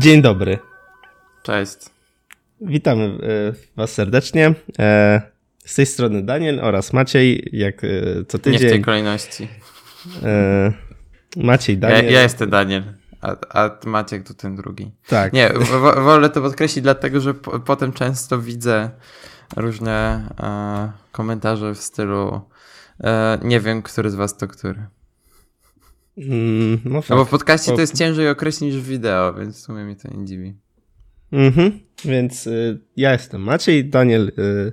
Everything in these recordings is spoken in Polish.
Dzień dobry. Cześć. Witamy e, Was serdecznie. E, z tej strony Daniel oraz Maciej, jak e, co tydzień. Nie w tej kolejności. Maciej, Daniel. Ja, ja jestem Daniel, a, a Maciek to ten drugi. Tak. Nie, wolę to podkreślić, dlatego że po, potem często widzę różne e, komentarze w stylu e, nie wiem, który z was to który. Mm, no, no, bo w podcaście to jest ciężej określić niż w wideo, więc w sumie mi to nie dziwi. Mhm, więc y, ja jestem Maciej, Daniel y,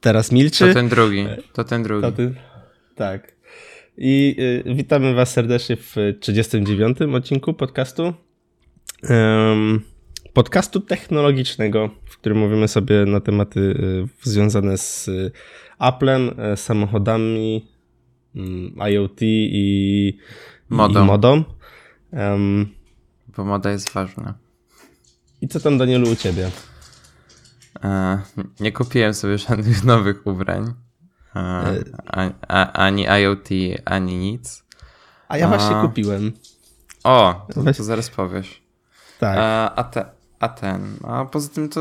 teraz milczy. To ten drugi, to ten drugi. To ty, tak. I y, witamy was serdecznie w 39. odcinku podcastu. Um, podcastu technologicznego, w którym mówimy sobie na tematy y, związane z y, Applem, y, samochodami, IoT i modą. I modą. Um, Bo moda jest ważna. I co tam, Danielu, u ciebie? E, nie kupiłem sobie żadnych nowych ubrań. E, a, a, ani IoT, ani nic. A ja właśnie a... kupiłem. O, to, to zaraz powiesz. Tak. A, a, te, a ten. A poza tym to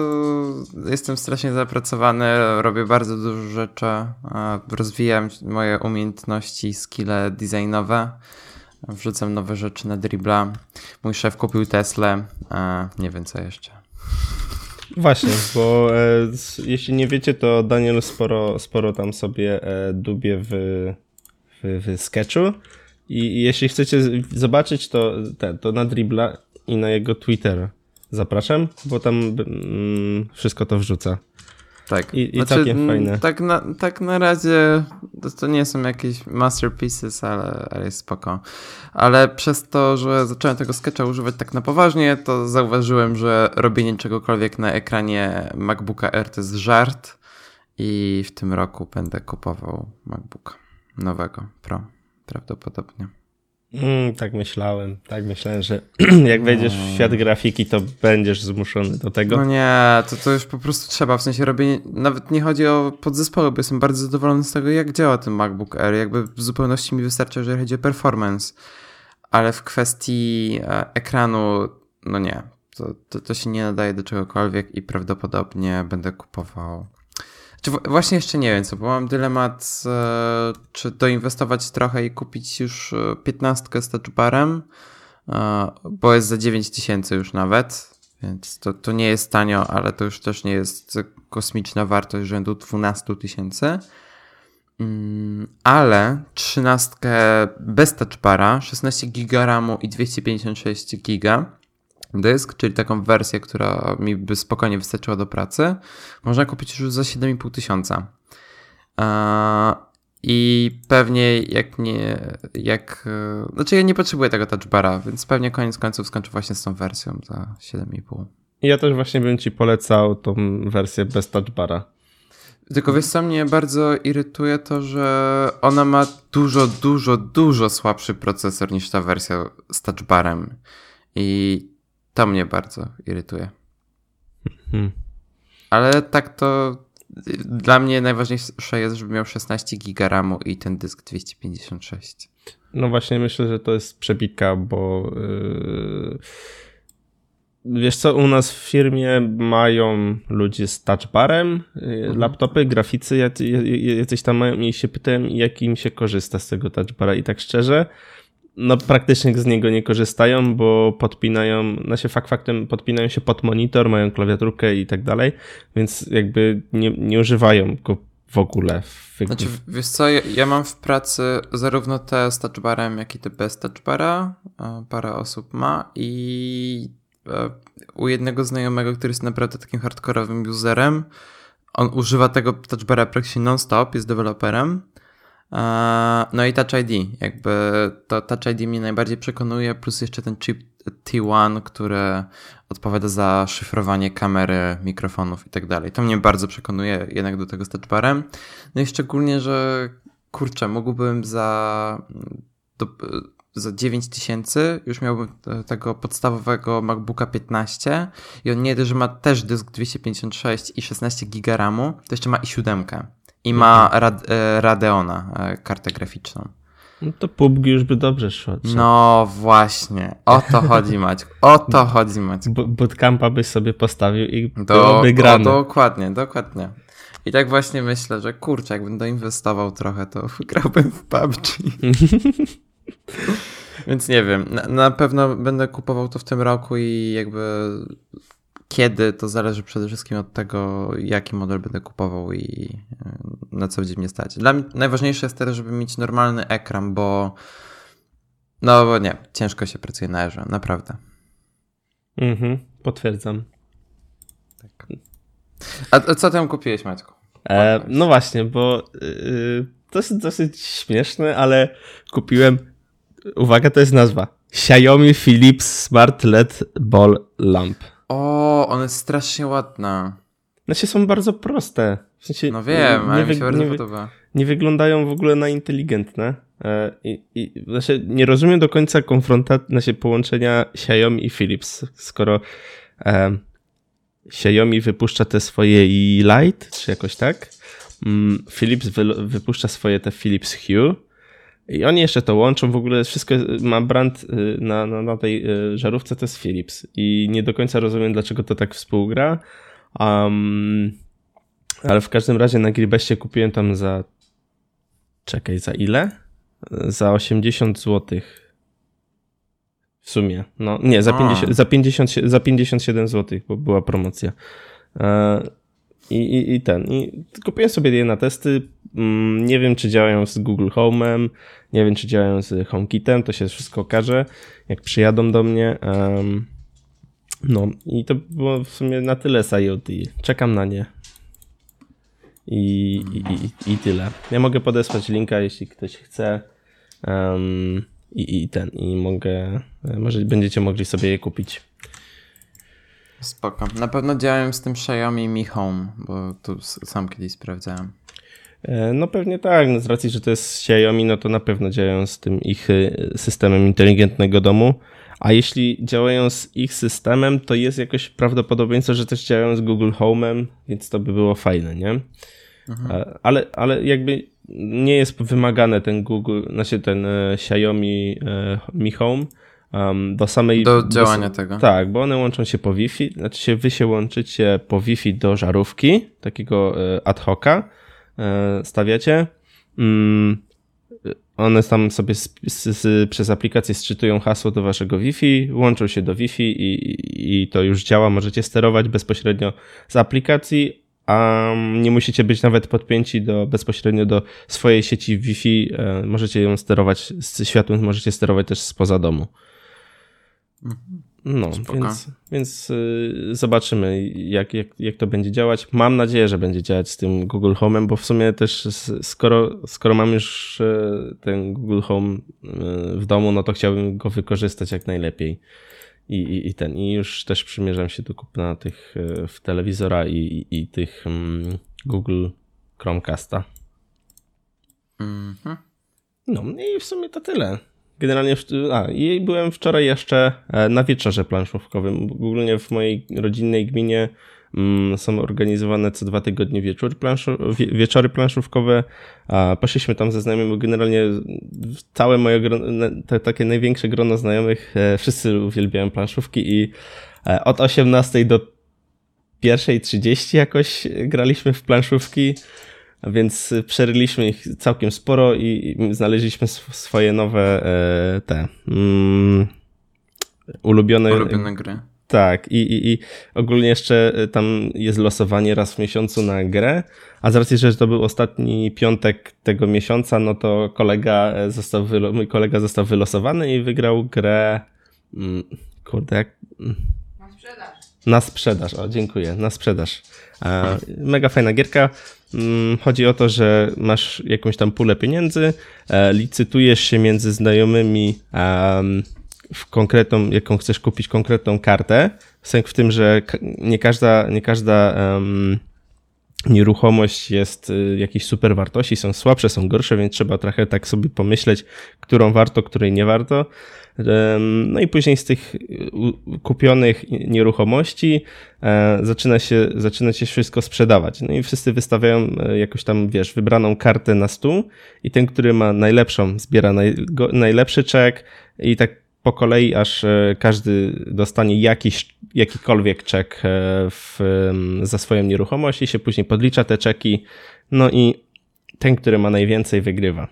jestem strasznie zapracowany, robię bardzo dużo rzeczy, rozwijam moje umiejętności, skille designowe, wrzucam nowe rzeczy na dribla. Mój szef kupił Tesla, nie wiem co jeszcze. Właśnie, bo e, jeśli nie wiecie, to Daniel sporo, sporo tam sobie e, dubie w, w, w sketchu. I, I, jeśli chcecie zobaczyć to, te, to na dribla i na jego Twitter zapraszam, bo tam mm, wszystko to wrzuca. Tak. I, i znaczy, całkiem fajne. Tak na, tak na razie to, to, nie są jakieś masterpieces, ale, ale jest spoko. Ale przez to, że zacząłem tego sketcha używać tak na poważnie, to zauważyłem, że robienie czegokolwiek na ekranie MacBooka R to jest żart i w tym roku będę kupował MacBooka nowego Pro prawdopodobnie. Mm, tak myślałem, tak myślałem, że jak wejdziesz w świat grafiki, to będziesz zmuszony do tego. No nie, to, to już po prostu trzeba, w sensie robienie, nawet nie chodzi o podzespoły, bo jestem bardzo zadowolony z tego, jak działa ten MacBook Air, jakby w zupełności mi wystarcza, jeżeli chodzi o performance, ale w kwestii e, ekranu, no nie, to, to, to się nie nadaje do czegokolwiek i prawdopodobnie będę kupował czy właśnie jeszcze nie wiem co, bo mam dylemat, e, czy doinwestować trochę i kupić już 15 e, z touchbarem, e, bo jest za 9 tysięcy już nawet, więc to, to nie jest tanio, ale to już też nie jest kosmiczna wartość rzędu 12 tysięcy. Mm, ale 13 bez touchbara, 16 giga RAMu i 256 giga dysk, czyli taką wersję, która mi by spokojnie wystarczyła do pracy, można kupić już za 7,5 tysiąca. I pewnie jak nie, jak, e, znaczy ja nie potrzebuję tego touchbara, więc pewnie koniec końców skończę właśnie z tą wersją za 7,5. Ja też właśnie bym ci polecał tą wersję bez touchbara. Tylko wiesz co mnie bardzo irytuje to, że ona ma dużo, dużo, dużo słabszy procesor niż ta wersja z touchbarem. I to mnie bardzo irytuje. Hmm. Ale tak to dla mnie najważniejsze jest, żeby miał 16 giga RAMu i ten dysk 256. No właśnie myślę, że to jest przebitka, bo yy... wiesz co, u nas w firmie mają ludzie z touchbarem, yy, mhm. laptopy, graficy jacyś tam mają i się pytałem, jak im się korzysta z tego touchbara i tak szczerze, no praktycznie z niego nie korzystają, bo podpinają, no się fakt faktem podpinają się pod monitor, mają klawiaturkę i tak dalej, więc jakby nie, nie używają go w ogóle. W... Znaczy, wiesz co, ja, ja, mam w pracy zarówno te z touchbarem, jak i te bez touchbara, parę osób ma i e, u jednego znajomego, który jest naprawdę takim hardkorowym userem, on używa tego touchbara praktycznie non-stop, jest deweloperem, no i Touch ID, jakby to Touch ID mnie najbardziej przekonuje, plus jeszcze ten chip T1, który odpowiada za szyfrowanie kamery, mikrofonów i tak dalej. To mnie bardzo przekonuje jednak do tego z touchbarem. No i szczególnie, że kurczę, mógłbym za, do, za 9000 już miałbym tego podstawowego MacBooka 15 i on nie dość, że ma też dysk 256 i 16 GB RAMu, to jeszcze ma i 7 i ma Rad, e, Radeona, e, kartę graficzną. No to PUBG już by dobrze szło. No właśnie, o to chodzi Maćku, o to chodzi Maćku. bootcampa byś sobie postawił i Do, byłoby grane. dokładnie, dokładnie. I tak właśnie myślę, że kurczę, jakbym doinwestował trochę, to grałbym w PUBG. Więc nie wiem, na, na, pewno będę kupował to w tym roku i jakby kiedy, to zależy przede wszystkim od tego, jaki model będę kupował i na co będzie mnie stać. Dla mnie najważniejsze jest teraz, żeby mieć normalny ekran, bo no bo nie, ciężko się pracuje na erze, naprawdę. Mhm, potwierdzam. Tak. A, a co tam kupiłeś, Maćku? E, no właśnie, bo yy, to jest dosyć śmieszne, ale kupiłem, uwaga, to jest nazwa, Xiaomi Philips Smart LED Ball Lamp. O, one jest strasznie ładna. Znaczy są bardzo proste. W sensie no wiem, nie, ale mi się bardzo nie, podoba. Nie wyglądają w ogóle na inteligentne. E, I, i, znaczy nie rozumiem do końca konfrontacji, znaczy połączenia Xiaomi i Philips, skoro e, Xiaomi wypuszcza te swoje i Light, czy jakoś tak. Mm, Philips wy, wypuszcza swoje te Philips Hue. I oni jeszcze to łączą, w ogóle wszystko ma brand y, na, na, na tej y, żarówce, to jest Philips. I nie do końca rozumiem, dlaczego to tak współgra. Um, ale w każdym razie na Gribeście kupiłem tam za. Czekaj, za ile? Za 80 zł. W sumie. No, nie, za, 50, za, 50, za 57 zł, bo była promocja. E, i, i, I ten. I kupiłem sobie je na testy. Mm, nie wiem, czy działają z Google Home'em, nie wiem, czy działają z HomeKitem, to się wszystko okaże, jak przyjadą do mnie. No i to było w sumie na tyle z IoT. Czekam na nie. I, i, i, tyle. Ja mogę podesłać linka, jeśli ktoś chce. Um, i, I ten, i mogę, może będziecie mogli sobie je kupić. Spoko. Na pewno działałem z tym Xiaomi Mi Home, bo tu sam kiedyś sprawdzałem. E, no pewnie tak, no z racji, że to jest Xiaomi, no to na pewno działają z tym ich y, systemem inteligentnego domu. A jeśli działają z ich systemem, to jest jakoś prawdopodobieństwo, że też działają z Google Home'em, więc to by było fajne, nie? Mhm. E, ale, ale jakby nie jest wymagane ten Google, znaczy ten e, Xiaomi Mi Home um, do samej... Do działania do, tego. Tak, bo one łączą się po Wi-Fi, znaczy się wy się łączycie po Wi-Fi do żarówki, takiego ad hoca, E, stawiacie. Mm, one tam sobie z, z, z, przez aplikację sczytują hasło do waszego Wi-Fi, łączą się do Wi-Fi i, i to już działa. Możecie sterować bezpośrednio z aplikacji, a nie musicie być nawet podpięci do, bezpośrednio do swojej sieci Wi-Fi. E, możecie ją sterować z światłem, możecie sterować też spoza domu. Mhm. No, Spoko. więc, więc y, zobaczymy, jak, jak, jak to będzie działać. Mam nadzieję, że będzie działać z tym Google Home'em, bo w sumie też skoro, skoro mam już y, ten Google Home y, w domu, no to chciałbym go wykorzystać jak najlepiej. I, i, i ten, i już też przymierzam się do kupna tych w telewizora i, i, i tych um, Google Chromecasta. Mm -hmm. No i w sumie to tyle. Generalnie, a, i byłem wczoraj jeszcze e, na wieczorze planszówkowym. Ogólnie w mojej rodzinnej gminie mm, są organizowane co dwa tygodnie wieczór planszu, wie, wieczory planszówkowe. Poszliśmy tam ze znajomymi, generalnie całe moje grono, te, takie największe grono znajomych, e, wszyscy uwielbiają planszówki i e, od 18 do pierwszej 30 jakoś graliśmy w planszówki. A więc przeryliśmy ich całkiem sporo i znaleźliśmy swoje nowe e, te mm, ulubione, ulubione gry. Tak, i, i, i ogólnie jeszcze e, tam jest losowanie raz w miesiącu na grę, a z racji, że to był ostatni piątek tego miesiąca, no to kolega e, został mój kolega został wylosowany i wygrał grę. Mm, kurde, jak. Mm. Na sprzedaż. Na sprzedaż, o dziękuję, na sprzedaż. Mega fajna gierka. Mm, chodzi o to, że masz jakąś tam pulę pieniędzy, e, licytujesz się między znajomymi w konkretną, jaką chcesz kupić konkretną kartę. Sęk w tym, że nie każda, nie każda nieruchomość jest y, jakiejś super wartości, są słabsze, są gorsze, więc trzeba trochę tak sobie pomyśleć, którą warto, której nie warto. No i później z tych kupionych nieruchomości e, zaczyna się, zaczyna się wszystko sprzedawać. No i wszyscy wystawiają e, jakoś tam, wiesz, wybraną kartę na stół i ten, który ma najlepszą, zbiera naj, najlepszy czek i tak po kolei, aż e, każdy dostanie jakiś, jakikolwiek czek w, za swoją nieruchomość i się później podlicza te czeki. No i ten, który ma najwięcej, wygrywa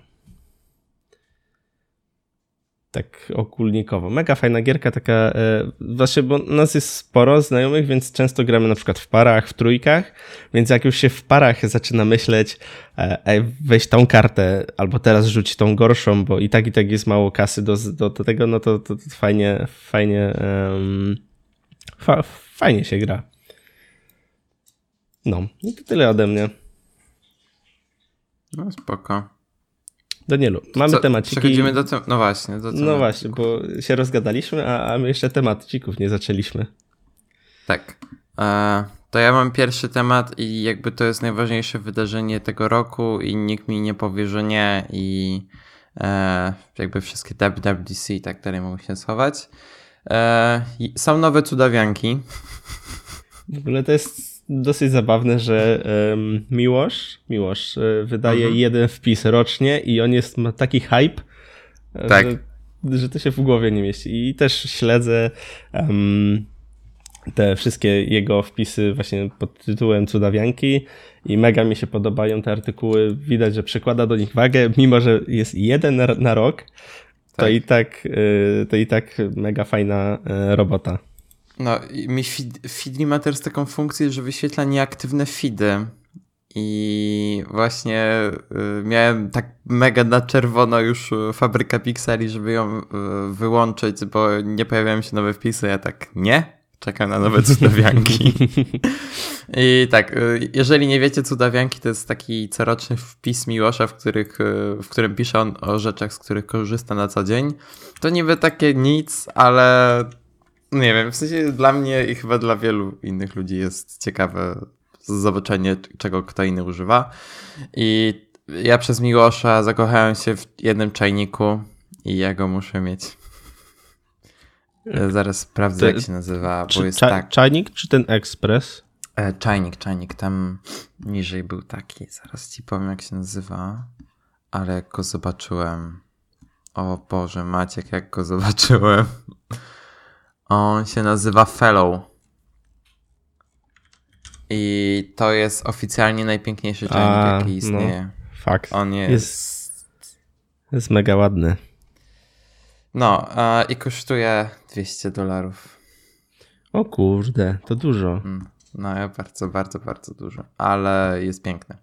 tak ogólnikowo. Mega fajna gierka, taka e, właśnie, bo nas jest sporo znajomych, więc często gramy na przykład w parach, w trójkach, więc jak już się w parach zaczyna myśleć, e, weź tą kartę, albo teraz rzuć tą gorszą, bo i tak i tak jest mało kasy do, do, do tego, no to, to, to fajnie, fajnie, um, fa, fajnie się gra. No, i to tyle ode mnie. No spoko. Danielu, mamy Co, temaciki. Przechodzimy do tem- No właśnie. Do no właśnie, bo się rozgadaliśmy, a, a my jeszcze tematików nie zaczęliśmy. Tak. E, to ja mam pierwszy temat i jakby to jest najważniejsze wydarzenie tego roku i nikt mi nie powie, że nie i e, jakby wszystkie WWDC i tak dalej mogą się schować. E, są nowe cudawianki. W ogóle to jest dosyć zabawne, że um, Miłosz, Miłosz e, wydaje mhm. jeden wpis rocznie i on jest, ma taki hype, e, tak. że, że to się w głowie nie mieści. I też śledzę um, te wszystkie jego wpisy właśnie pod tytułem Cudawianki i mega mi się podobają te artykuły. Widać, że przykłada do nich wagę, mimo że jest jeden na, na rok, to tak. i tak, e, to i tak mega fajna robota. No, mi Feedly ma teraz taką funkcję, że wyświetla nieaktywne feedy. I właśnie y, miałem tak mega na czerwono już y, fabryka pikseli, żeby ją y, wyłączyć, bo nie pojawiają się nowe wpisy. Ja tak, nie? Czekam na nowe cudawianki. I tak, y, jeżeli nie wiecie, cudawianki to jest taki coroczny wpis Miłosza, w, których, y, w którym pisze on o rzeczach, z których korzysta na co dzień. To niby takie nic, ale nie wiem, w sensie dla mnie i chyba dla wielu innych ludzi jest ciekawe zobaczenie, czego kto inny używa. I ja przez Miłosza zakochałem się w jednym czajniku i ja go muszę mieć. Ja zaraz sprawdzę, jak się nazywa, bo jest tak. Czajnik czy ten ekspres? E, czajnik, czajnik. Tam niżej był taki. Zaraz ci powiem, jak się nazywa. Ale jak go zobaczyłem. O Boże, Maciek, jak go zobaczyłem. On się nazywa Fellow. I to jest oficjalnie najpiękniejszy czajnik, jaki no, istnieje. No, fakt. On jest... jest... Jest mega ładny. No, i kosztuje 200 dolarów. O kurde, to dużo. Mm. No, bardzo, bardzo, bardzo dużo, ale jest piękne.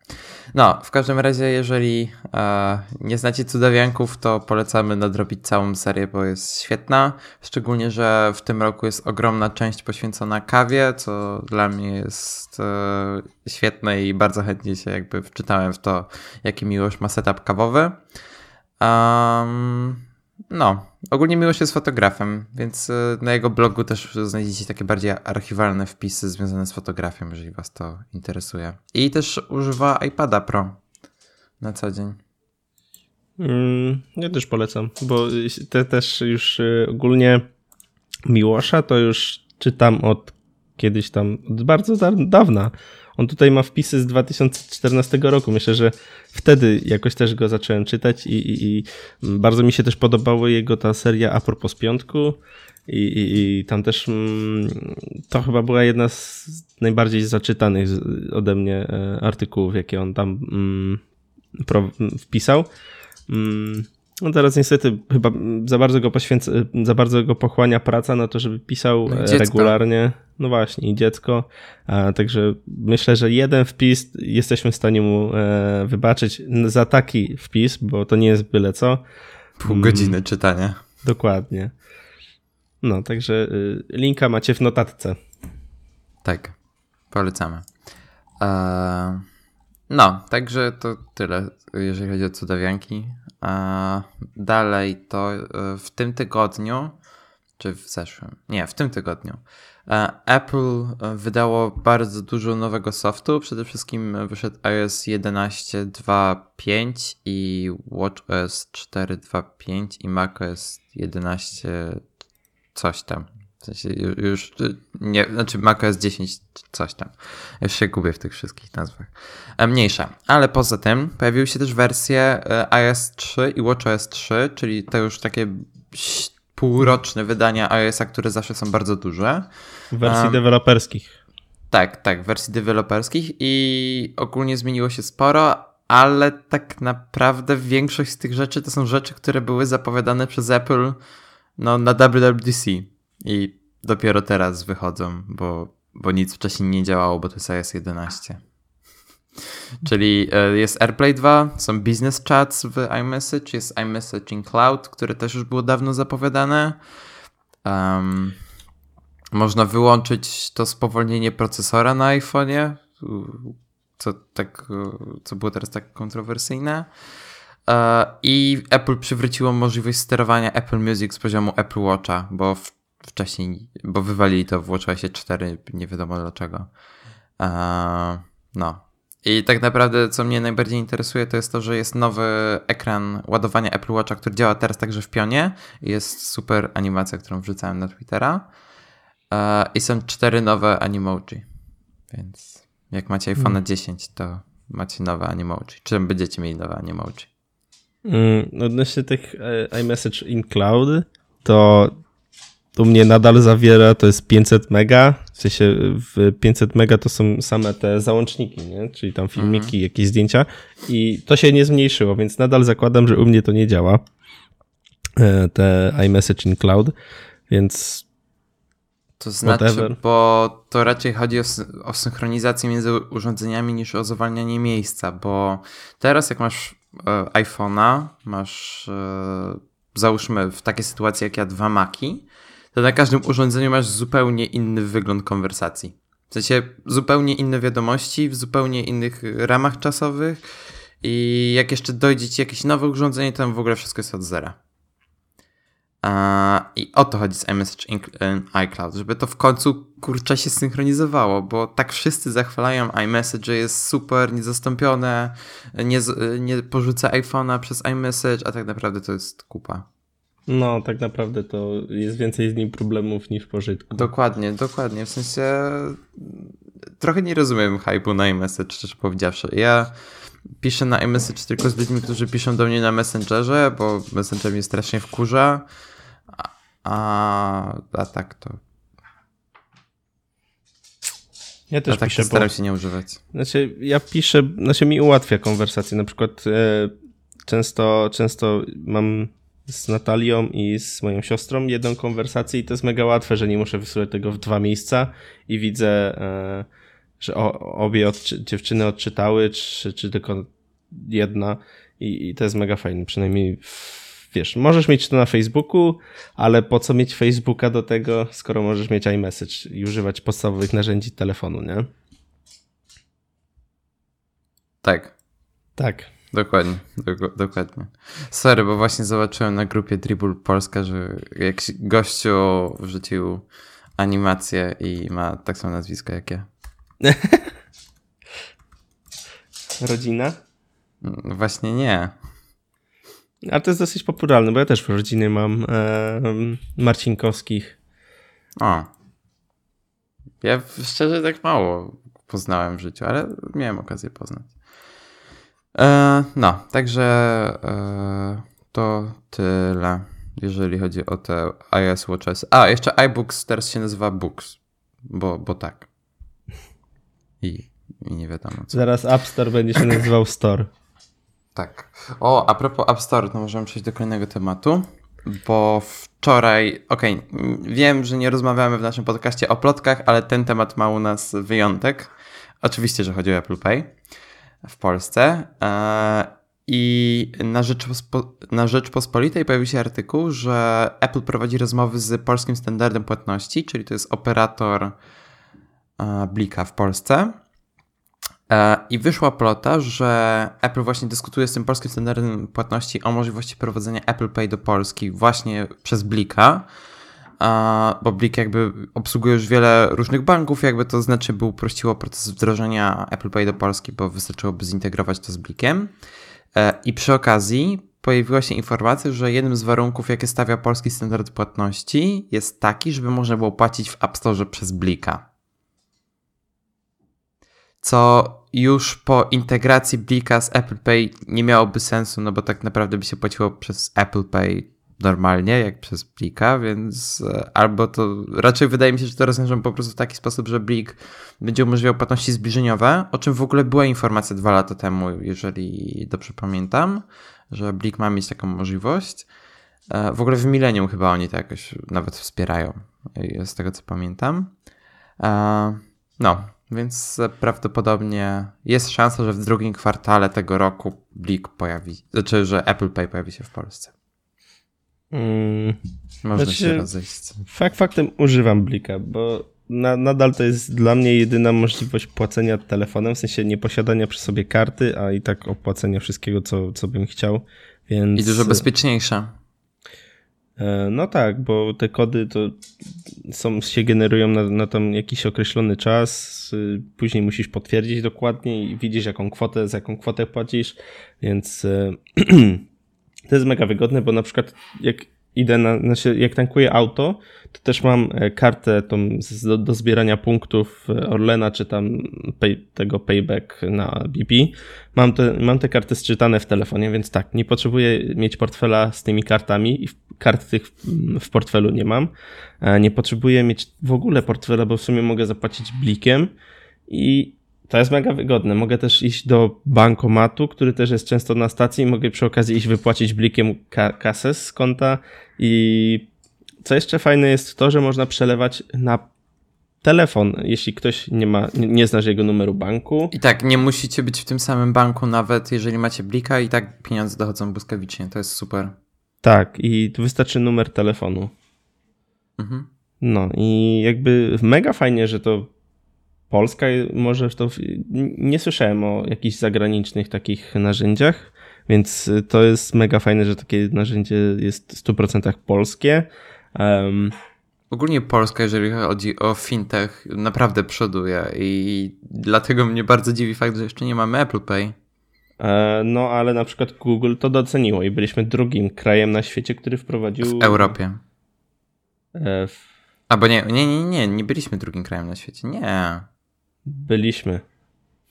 No, w każdym razie, jeżeli e, nie znacie cudawianków, to polecamy nadrobić całą serię, bo jest świetna. Szczególnie, że w tym roku jest ogromna część poświęcona kawie, co dla mnie jest e, świetne i bardzo chętnie się jakby wczytałem w to, jaki miłość ma setup kawowy. Um, no, ogólnie Miłość jest fotografem, więc y, na jego blogu też znajdziecie takie bardziej archiwalne wpisy związane z fotografią, jeżeli was to interesuje. I też używa iPada Pro na co dzień. Mm, ja też polecam, bo te też już y, ogólnie Miłosza to już czytam od kiedyś tam, od bardzo dawna. On tutaj ma wpisy z 2014 roku. Myślę, że wtedy jakoś też go zacząłem czytać i, i, i bardzo mi się też podobała jego ta seria A propos piątku. I, i, I, tam też mm, to chyba była jedna z najbardziej zaczytanych ode mnie e, artykułów, jakie on tam mm, wpisał. Mm, no teraz niestety chyba za bardzo go poświęca, za bardzo go pochłania praca na to, żeby pisał no dziecko. regularnie. No właśnie, i dziecko. A, także myślę, że jeden wpis jesteśmy w stanie mu e, wybaczyć za taki wpis, bo to nie jest byle co. Pół godziny hmm. czytania. Dokładnie. No, także y, linka macie w notatce. Tak, polecamy. Eee, no, także to tyle, jeżeli chodzi o cudawianki. Dalej to e, w tym tygodniu, czy w zeszłym, nie, w tym tygodniu. E, Apple e, wydało bardzo dużo nowego softu. Przede wszystkim wyszedł iOS 11.2.5 i WatchOS 4.2.5 i macOS 11 coś tam. W sensie już nie, znaczy macOS 10 coś tam. Już się gubię w tych wszystkich nazwach. E, mniejsza. Ale poza tym pojawiły się też wersje iOS 3 i WatchOS 3, czyli to już takie półroczne wydania iOS-a, które zawsze są bardzo duże. W wersji um, deweloperskich. Tak, tak, wersji deweloperskich i ogólnie zmieniło się sporo, ale tak naprawdę większość z tych rzeczy to są rzeczy, które były zapowiadane przez Apple no, na WWDC i dopiero teraz wychodzą, bo, bo nic wcześniej nie działało, bo to jest iOS 11. Czyli e, jest AirPlay 2, są business chats w iMessage, jest iMessage in Cloud, które też już było dawno zapowiadane. Um, można wyłączyć to spowolnienie procesora na iPhone'ie, co, tak, co było teraz tak kontrowersyjne. E, I Apple przywróciło możliwość sterowania Apple Music z poziomu Apple Watcha, bo w, wcześniej, bo wywalili to w WatchOSie 4, nie wiadomo dlaczego. E, no. I tak naprawdę, co mnie najbardziej interesuje, to jest to, że jest nowy ekran ładowania Apple Watcha, który działa teraz także w pionie. Jest super animacja, którą wrzucałem na Twittera. E, I są cztery nowe animoji. Więc jak macie iPhone hmm. 10, to macie nowe animoji. Czy będziecie mieli nowe animoji? Mm, odnośnie tych e, iMessage in Cloud, to u mnie nadal zawiera, to jest 500 mega, w sensie w 500 mega to są same te załączniki, nie? czyli tam filmiki, mhm. jakieś zdjęcia i to się nie zmniejszyło, więc nadal zakładam, że u mnie to nie działa, e, te iMessage in Cloud, więc to znaczy, Whatever. bo to raczej chodzi o, o, synchronizację między urządzeniami niż o zwalnianie miejsca, bo teraz jak masz e, iPhone'a, masz e, załóżmy w takiej sytuacji jak ja dwa Maki, to na każdym urządzeniu masz zupełnie inny wygląd konwersacji. W sensie zupełnie inne wiadomości, w zupełnie innych ramach czasowych i jak jeszcze dojdzie ci jakieś nowe urządzenie, to w ogóle wszystko jest od zera. I o to chodzi z iMessage iCloud, żeby to w końcu kurczę się synchronizowało, bo tak wszyscy zachwalają iMessage, że jest super, niezastąpione, nie, nie porzuca iPhone'a przez iMessage, a tak naprawdę to jest kupa. No, tak naprawdę to jest więcej z nim problemów niż pożytku. Dokładnie, dokładnie. W sensie trochę nie rozumiem hype'u na iMessage, szczerze powiedziawszy. Ja piszę na iMessage tylko z ludźmi, którzy piszą do mnie na Messengerze, bo Messenger mnie strasznie wkurza. A, a, a tak to... Ja też tak piszę, staram bo... się nie używać. Znaczy, ja piszę, znaczy mi ułatwia konwersację. Na przykład e, często, często mam z Natalią i z moją siostrą jedną konwersację i to jest mega łatwe, że nie muszę wysyłać tego w dwa miejsca i widzę, e, że obie odczy dziewczyny odczytały, czy, czy tylko jedna I, i to jest mega fajne, przynajmniej wiesz, możesz mieć to na Facebooku, ale po co mieć Facebooka do tego, skoro możesz mieć iMessage i używać podstawowych narzędzi telefonu, nie? Tak. Tak. Dokładnie, do, dokładnie. Sorry, bo właśnie zobaczyłem na grupie Dribble Polska, że jakiś gościu wrzucił animację i ma tak samo nazwisko jak ja. Rodzina? Mm, właśnie nie. Ale to jest dosyć popularne, bo ja też w rodzinie mam e, Marcinkowskich. O. Ja szczerze tak mało poznałem w życiu, ale miałem okazję poznać. E, no, także e, to tyle, jeżeli chodzi o te iOS Watches. A, jeszcze iBooks teraz się nazywa Books, bo, bo tak. I, I nie wiadomo co. Zaraz App Store będzie się nazywał Store. Tak. O, a propos App Store, to możemy przejść do kolejnego tematu, bo wczoraj, okej, okay, wiem, że nie rozmawiamy w naszym podcaście o plotkach, ale ten temat ma u nas wyjątek. Oczywiście, że chodzi o Apple Pay w Polsce. E, I na, Rzeczpospo na Rzeczpospolitej pojawił się artykuł, że Apple prowadzi rozmowy z polskim standardem płatności, czyli to jest operator e, Blika w Polsce. E, I wyszła plota, że Apple właśnie dyskutuje z tym polskim standardem płatności o możliwości prowadzenia Apple Pay do Polski właśnie przez Blika. Bo Blik jakby obsługuje już wiele różnych banków, jakby to znaczy by uprościło proces wdrożenia Apple Pay do Polski, bo wystarczyłoby zintegrować to z Blikiem. E, I przy okazji pojawiła się informacja, że jednym z warunków, jakie stawia polski standard płatności, jest taki, żeby można było płacić w App Store przez Blika. Co już po integracji Blika z Apple Pay nie miałoby sensu, no bo tak naprawdę by się płaciło przez Apple Pay normalnie, jak przez Blika, więc e, albo to raczej wydaje mi się, że to rozwiążą po prostu w taki sposób, że Blik będzie umożliwiał płatności zbliżeniowe, o czym w ogóle była informacja dwa lata temu, jeżeli dobrze pamiętam, że Blik ma mieć taką możliwość. E, w ogóle w Millennium chyba oni to jakoś nawet wspierają, e, z tego co pamiętam. No, więc prawdopodobnie jest szansa, że w drugim kwartale tego roku Blik pojawi, znaczy, że Apple Pay pojawi się w Polsce. Mm, Można znaczy, się rozejść. Fakt faktem używam Blika, bo na, nadal to jest dla mnie jedyna możliwość płacenia telefonem, w sensie nie posiadania przy sobie karty, a i tak opłacenia wszystkiego, co, co bym chciał. Więc... I dużo bezpieczniejsza. E, no tak, bo te kody to są, się generują na, na tam jakiś określony czas, y, później musisz potwierdzić dokładnie i widzisz jaką kwotę, za jaką kwotę płacisz, więc e, to jest mega wygodne, bo na przykład jak idę na, znaczy jak tankuję auto, to też mam e, kartę tą do, do zbierania punktów Orlena, czy tam pay, tego payback na BP. Mam te, mam te karty sczytane w telefonie, więc tak, nie potrzebuję mieć portfela z tymi kartami i kart tych w portfelu nie mam. E, nie potrzebuję mieć w ogóle portfela, bo w sumie mogę zapłacić blikiem i to jest mega wygodne. Mogę też iść do bankomatu, który też jest często na stacji. Mogę przy okazji iść wypłacić blikiem ka kasę z konta. I co jeszcze fajne jest to, że można przelewać na telefon, jeśli ktoś nie ma, nie znasz jego numeru banku. I tak, nie musicie być w tym samym banku, nawet jeżeli macie blika, i tak pieniądze dochodzą błyskawicznie. To jest super. Tak, i tu wystarczy numer telefonu. Mhm. No i jakby mega fajnie, że to Polska może to. Nie słyszałem o jakichś zagranicznych takich narzędziach, więc to jest mega fajne, że takie narzędzie jest w 100% polskie. Um, Ogólnie Polska, jeżeli chodzi o fintech, naprawdę przoduje i dlatego mnie bardzo dziwi fakt, że jeszcze nie mamy Apple Pay. E, no, ale na przykład Google to doceniło i byliśmy drugim krajem na świecie, który wprowadził. W Europie. E, w... Albo nie, nie, nie, nie, nie byliśmy drugim krajem na świecie. Nie. Byliśmy.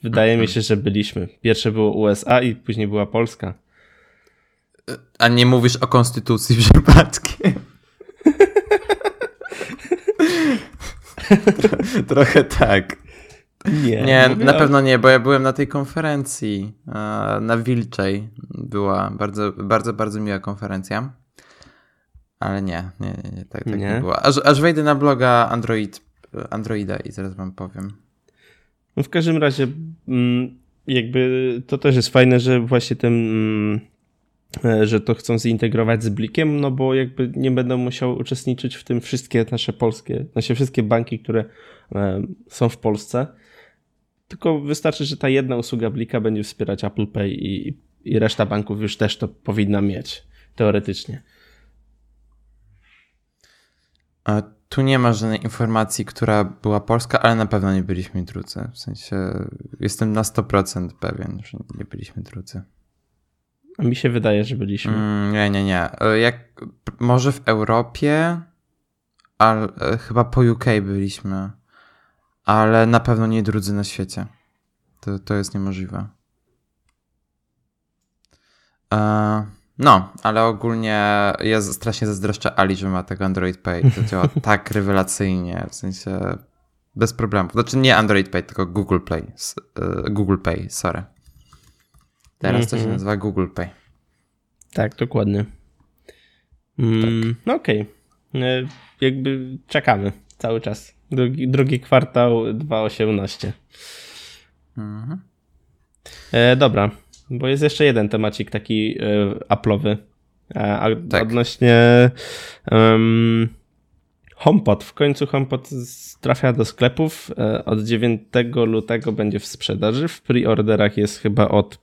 Wydaje mi się, że byliśmy. Pierwsze było USA i później była Polska. A nie mówisz o konstytucji przypadkiem? Trochę tak. Nie, nie na pewno nie, bo ja byłem na tej konferencji na Wilczej. Była bardzo, bardzo, bardzo miła konferencja. Ale nie, nie, nie, nie tak, tak nie. nie było. Aż, aż wejdę na bloga Android, Androida i zaraz wam powiem. No w każdym razie, mm, jakby to też jest fajne, że właśnie ten, mm, że to chcą zintegrować z Blikiem, no bo jakby nie będą musiały uczestniczyć w tym wszystkie nasze polskie, nasze wszystkie banki, które e, są w Polsce. Tylko wystarczy, że ta jedna usługa Blika będzie wspierać Apple Pay i, i reszta banków już też to powinna mieć, teoretycznie. A tu nie ma żadnej informacji, która była polska, ale na pewno nie byliśmy drudzy. W sensie jestem na 100% pewien, że nie byliśmy drudzy. A mi się wydaje, że byliśmy. Mm, nie, nie, nie. Jak, może w Europie, ale chyba po UK byliśmy, ale na pewno nie drudzy na świecie. To, to jest niemożliwe. Uh, no, ale ogólnie ja strasznie zazdroszczę Ali, że ma tego Android Pay. To działa tak rewelacyjnie, w sensie bez problemu. Znaczy nie Android Pay, tylko Google Play. E, Google Pay, sorry. Teraz to się mhm. nazywa Google Pay. Tak, dokładnie. Mm, tak. No okej. Okay. E, jakby czekamy cały czas. Drugi, drugi kwartał 2.18. Mhm. E, dobra, bo jest jeszcze jeden temacik taki y, Apple'owy. E, a tak. odnośnie um, HomePod. W końcu HomePod trafia do sklepów. E, od 9 lutego będzie w sprzedaży. W preorderach jest chyba od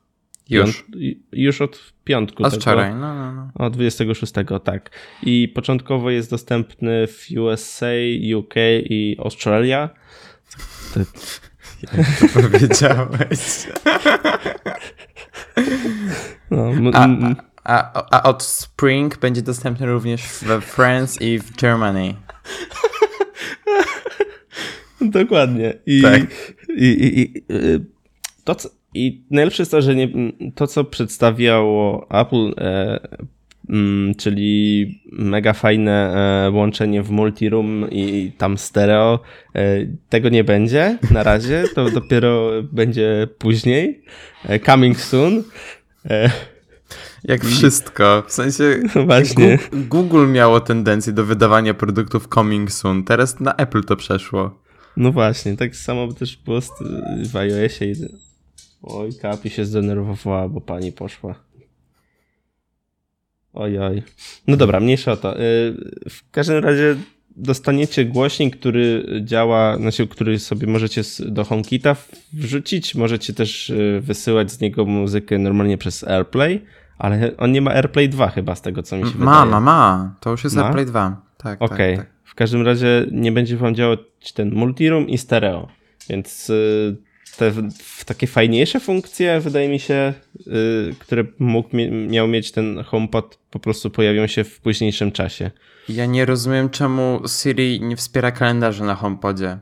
Już. już od piątku. Od wczoraj, no, no, no. Od 26, tak. I początkowo jest dostępny w USA, UK i Australia. Jak to powiedziałeś? No, a, a, a, od Spring będzie dostępny również we France i w Germany. Dokładnie. I, tak. i, i, i y, to, co, i najlepsze jest to, że nie, to, co przedstawiało Apple, e, mm, czyli mega fajne e, łączenie w multiroom i tam stereo, e, tego nie będzie na razie, to dopiero będzie później. E, coming soon. E, jak wszystko. W sensie Właśnie. Google miało tendencję do wydawania produktów coming soon. Teraz na Apple to przeszło. No właśnie, tak samo też było w iOSie. Oj, Kapi się zdenerwowała, bo pani poszła. Oj, oj. No dobra, mniejsza o to. Y, w każdym razie dostaniecie głośnik, który działa, znaczy, który sobie możecie do HomeKita wrzucić. Możecie też y, wysyłać z niego muzykę normalnie przez AirPlay, ale on nie ma AirPlay 2 chyba z tego, co mi się ma, wydaje. Ma, ma, ma. To już jest ma? AirPlay 2. Tak. Okay. Tak, tak. W każdym razie nie będzie wam działać ten multiroom i stereo, więc y, te takie fajniejsze funkcje, wydaje mi się, które mógł, miał mieć ten HomePod, po prostu pojawią się w późniejszym czasie. Ja nie rozumiem, czemu Siri nie wspiera kalendarza na HomePodzie.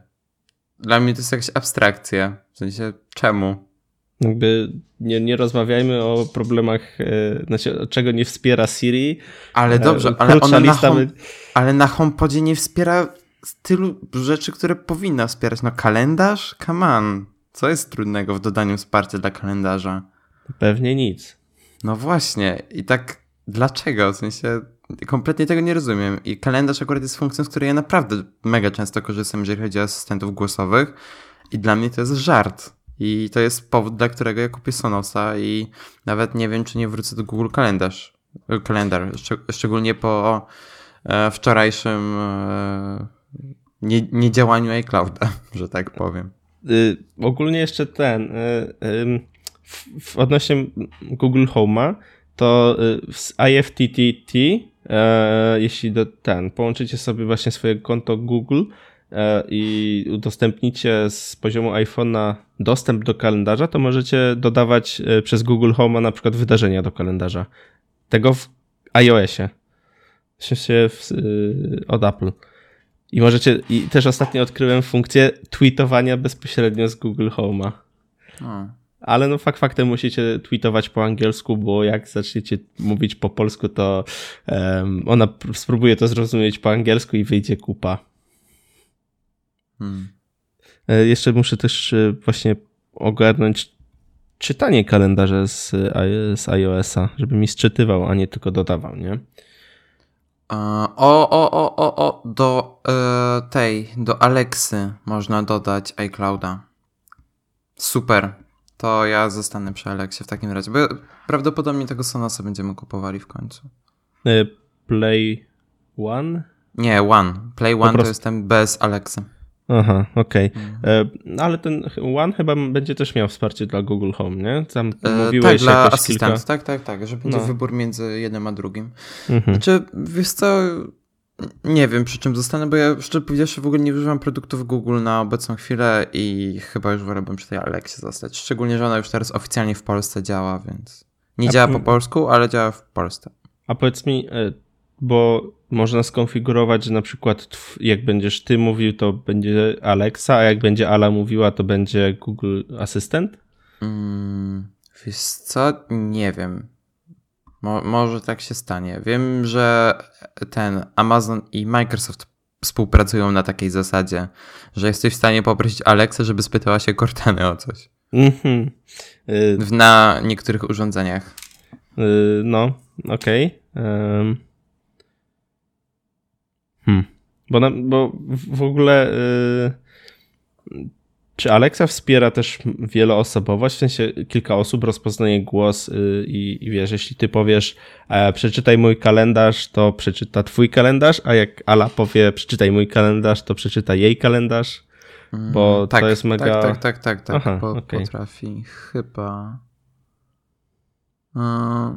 Dla mnie to jest jakaś abstrakcja. W sensie, czemu? Jakby nie, nie rozmawiajmy o problemach, yy, znaczy, czego nie wspiera Siri. Ale dobrze, e, ale ona na, home, ale na HomePodzie nie wspiera tylu rzeczy, które powinna wspierać. No kalendarz? Come on. Co jest trudnego w dodaniu wsparcia dla kalendarza? Pewnie nic. No właśnie. I tak dlaczego? W sensie kompletnie tego nie rozumiem. I kalendarz akurat jest funkcją, z której ja naprawdę mega często korzystam, jeżeli chodzi o asystentów głosowych. I dla mnie to jest żart. I to jest powód, dla którego ja kupię Sonosa i nawet nie wiem, czy nie wrócę do Google Kalendarz. Kalendar, szczególnie po e, wczorajszym e, nie, niedziałaniu iClouda, że tak powiem. Y, ogólnie jeszcze ten, y, w, w odnośnie Google Home'a, to y, z IFTTT, jeśli do, ten, połączycie sobie właśnie swoje konto Google i udostępnicie z poziomu iPhone'a dostęp do kalendarza, to możecie dodawać przez Google Home na przykład wydarzenia do kalendarza. Tego w iOSie. W sensie w, od Apple. I możecie, i też ostatnio odkryłem funkcję tweetowania bezpośrednio z Google Home'a. Ale no fakt faktem musicie tweetować po angielsku, bo jak zaczniecie mówić po polsku, to um, ona spróbuje to zrozumieć po angielsku i wyjdzie kupa. Hmm. E, jeszcze muszę też e, właśnie ogarnąć czytanie kalendarza z, z iOS-a, żeby mi sczytywał, a nie tylko dodawał, nie? O, o, o, o, o, do e, tej, do Alexy można dodać iClouda. Super. To ja zostanę przy Alexie w takim razie, bo prawdopodobnie tego Sonosa będziemy kupowali w końcu. E, Play One? Nie, One. Play One to jest ten bez Alexy. Aha, okej. Okay. Mhm. E, ale ten One chyba będzie też miał wsparcie dla Google Home, nie? Tam e, mówiłeś tak, dla asystenta, kilka... tak, tak, tak, że będzie no. wybór między jednym a drugim. Mhm. Znaczy, wiesz co, nie wiem przy czym zostanę, bo ja szczerze powiedziawszy w ogóle nie używam produktów Google na obecną chwilę i chyba już wolałbym przy tej Alexie zostać. Szczególnie, że ona już teraz oficjalnie w Polsce działa, więc nie a działa po polsku, ale działa w Polsce. A powiedz mi, e, bo można skonfigurować, że na przykład jak będziesz ty mówił, to będzie Alexa, a jak będzie Ala mówiła, to będzie Google Asystent? Mm, wiesz co? Nie wiem. Mo może tak się stanie. Wiem, że ten Amazon i Microsoft współpracują na takiej zasadzie, że jesteś w stanie poprosić Alexę, żeby spytała się Cortany o coś. Y na niektórych urządzeniach. Y no, okej. Okay. Hmm. Bo, na, bo w ogóle yy, czy Alexa wspiera też wieloosobowość? W sensie kilka osób rozpoznaje głos yy, i, i wiesz, jeśli ty powiesz e, przeczytaj mój kalendarz, to przeczyta twój kalendarz, a jak Ala powie przeczytaj mój kalendarz, to przeczyta jej kalendarz? Bo tak, to jest mega... Tak, tak, tak, tak, tak. Aha, po, okay. potrafi chyba...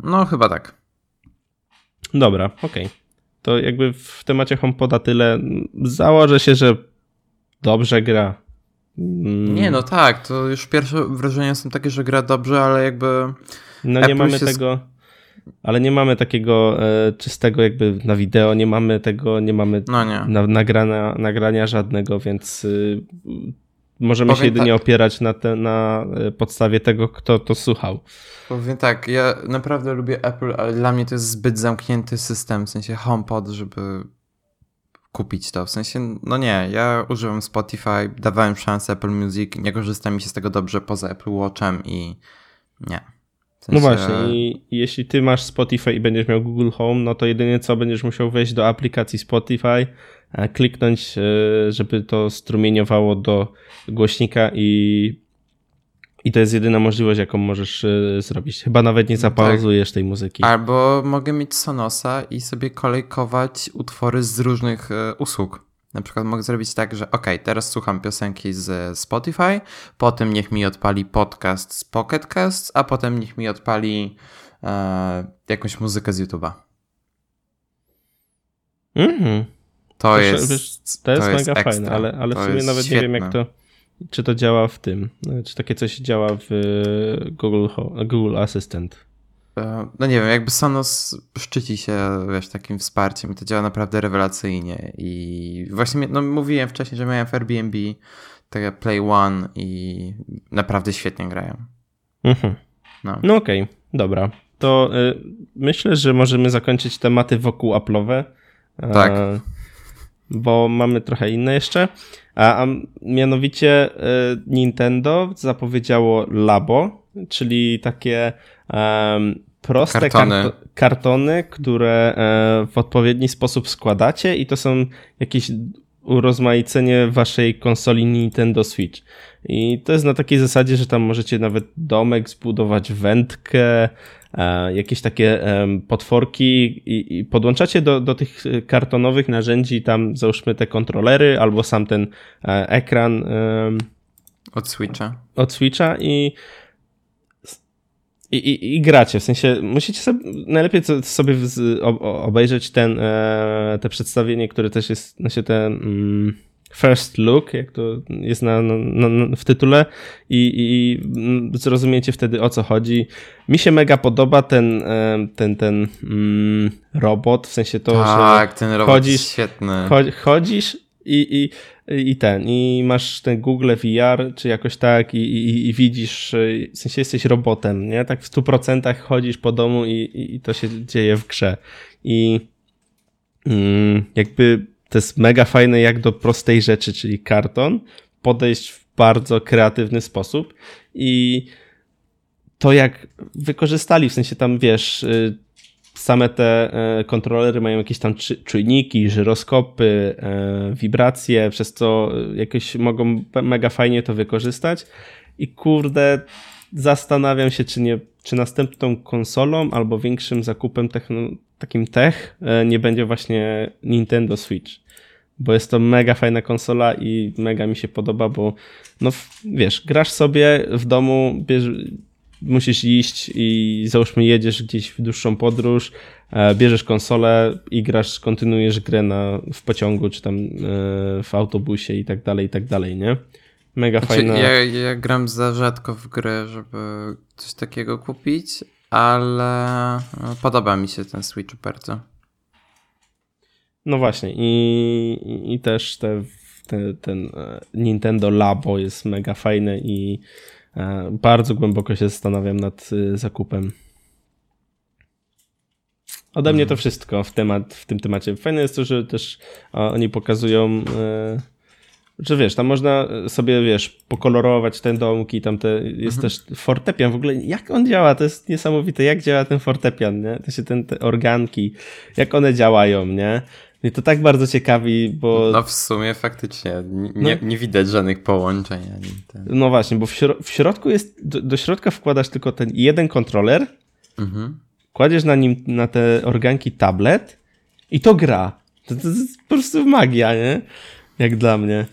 No, chyba tak. Dobra, okej. Okay. To jakby w temacie HomePoda tyle. Założę się, że dobrze gra. Mm. Nie, no tak, to już pierwsze wrażenia są takie, że gra dobrze, ale jakby. No nie mamy tego. Ale nie mamy takiego e, czystego jakby na wideo, nie mamy tego, nie mamy no nie. Na, nagrania, nagrania żadnego, więc y, możemy Powiem się jedynie tak. opierać na, te, na e, podstawie tego, kto to słuchał. Powiem tak, ja naprawdę lubię Apple, ale dla mnie to jest zbyt zamknięty system, w sensie HomePod, żeby kupić to. W sensie, no nie, ja używam Spotify, dawałem szansę Apple Music, nie korzysta mi się z tego dobrze poza Apple Watchem i nie. W sensie... No właśnie, i jeśli ty masz Spotify i będziesz miał Google Home, no to jedynie co będziesz musiał wejść do aplikacji Spotify, kliknąć, e, żeby to strumieniowało do głośnika i i to jest jedyna możliwość, jaką możesz y, zrobić. Chyba nawet nie no zapauzujesz tak. tej muzyki. Albo mogę mieć Sonosa i sobie kolejkować utwory z różnych y, usług. Na przykład mogę zrobić tak, że ok, teraz słucham piosenki z Spotify, potem niech mi odpali podcast z Pocket Cast, a potem niech mi odpali e, jakąś muzykę z YouTube'a. Mhm. To, to, jest, wiesz, to jest to mega jest fajne, ale, ale w sumie nawet świetne. nie wiem, jak to czy to działa w tym? Czy takie coś działa w e, Google, Google Assistant? E, no nie wiem, jakby Sonos szczyci się, wiesz, takim wsparciem i to działa naprawdę rewelacyjnie i właśnie, no mówiłem wcześniej, że miałem w Airbnb takie Play One i naprawdę świetnie grają. Mhm. No, no okej, okay, dobra. To y, myślę, że możemy zakończyć tematy wokół Apple'owe. Tak. Bo mamy trochę inne jeszcze. A, a mianowicie y, Nintendo zapowiedziało Labo, czyli takie um, proste kartony. Karto kartony, które e, w odpowiedni sposób składacie i to są jakieś urozmaicenie waszej konsoli Nintendo Switch. I to jest na takiej zasadzie, że tam możecie nawet domek zbudować, wędkę, jakieś takie potworki i, i podłączacie do, do tych kartonowych narzędzi tam załóżmy te kontrolery albo sam ten e, ekran od Switcha. Od Switcha i i, i, i gracie, w sensie musicie sobie, najlepiej sobie obejrzeć ten, e, te przedstawienie, które też jest, znaczy ten, mm, first look, jak to jest na, na, na, w tytule i, i zrozumiecie wtedy o co chodzi. Mi się mega podoba ten, ten, ten mm, robot, w sensie to, tak, że ten robot chodzisz, jest świetny. chodzisz i, i, i ten, i masz ten Google VR, czy jakoś tak, i, i, i widzisz, w sensie jesteś robotem, nie? Tak w 100% chodzisz po domu i, i to się dzieje w grze. I mm, jakby to jest mega fajne jak do prostej rzeczy, czyli karton, podejść w bardzo kreatywny sposób i to jak wykorzystali, w sensie tam wiesz, y, same te e, kontrolery mają jakieś tam czujniki, żyroskopy, e, wibracje, przez co jakoś mogą mega fajnie to wykorzystać. I kurde, zastanawiam się, czy nie, czy następną konsolą albo większym zakupem takim tech e, nie będzie właśnie Nintendo Switch. Bo jest to mega fajna konsola i mega mi się podoba, bo no wiesz, grasz sobie w domu, bierz, musisz iść i załóżmy jedziesz gdzieś w dłuższą podróż, e, bierzesz konsolę i grasz, kontynuujesz grę na, w pociągu, czy tam e, w autobusie i tak dalej, i tak dalej, nie? Mega znaczy, fajna. Ja, ja gram za rzadko w grę, żeby coś takiego kupić, ale podoba mi się ten Switch bardzo. No właśnie i, i też te, te, ten e, Nintendo Labo jest mega fajne i e, bardzo głęboko się zastanawiam nad e, zakupem. Ode mnie to mhm. wszystko w, temat, w tym temacie. Fajne jest to, że też oni pokazują że wiesz, tam można sobie, wiesz, pokolorować ten domki, tam te, jest mhm. też fortepian, w ogóle jak on działa, to jest niesamowite, jak działa ten fortepian, nie? To się ten, te organki, jak one działają, nie? I to tak bardzo ciekawi, bo... No w sumie faktycznie nie, no. nie widać żadnych połączeń. Ani ten... No właśnie, bo w, śro w środku jest, do, do, środka wkładasz tylko ten jeden kontroler, mhm. kładziesz na nim, na te organki tablet i to gra. To, to, to jest po prostu magia, nie? Jak dla mnie.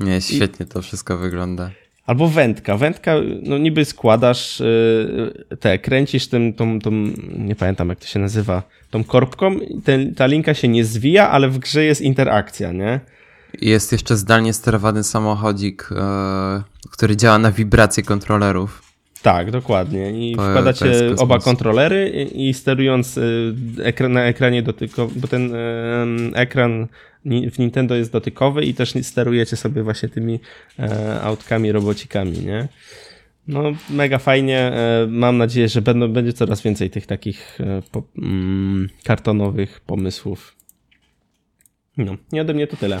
Nie, świetnie I... to wszystko wygląda. Albo wędka. Wędka, no niby składasz yy, te, kręcisz tym, tą, tą, nie pamiętam jak to się nazywa, tą korbką, ten, ta linka się nie zwija, ale w grze jest interakcja, nie? Jest jeszcze zdalnie sterowany samochodzik, yy, który działa na wibrację kontrolerów. Tak, dokładnie. I to, wkładacie to oba kontrolery i, i sterując y, na ekranie dotykowym, bo ten y, ekran w Nintendo jest dotykowy i też sterujecie sobie właśnie tymi e, autkami, robocikami, nie? No, mega fajnie. E, mam nadzieję, że będą, będzie coraz więcej tych takich e, po, mm, kartonowych pomysłów. No, nie ode mnie to tyle.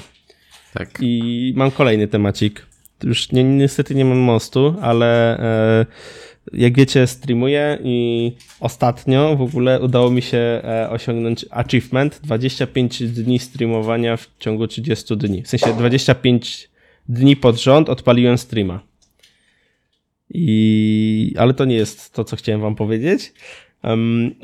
Tak. I mam kolejny temacik. Już nie, niestety nie mam mostu, ale e, jak wiecie, streamuję i ostatnio w ogóle udało mi się e, osiągnąć achievement 25 dni streamowania w ciągu 30 dni. W sensie 25 dni pod rząd odpaliłem streama. I... Ale to nie jest to, co chciałem wam powiedzieć. Um.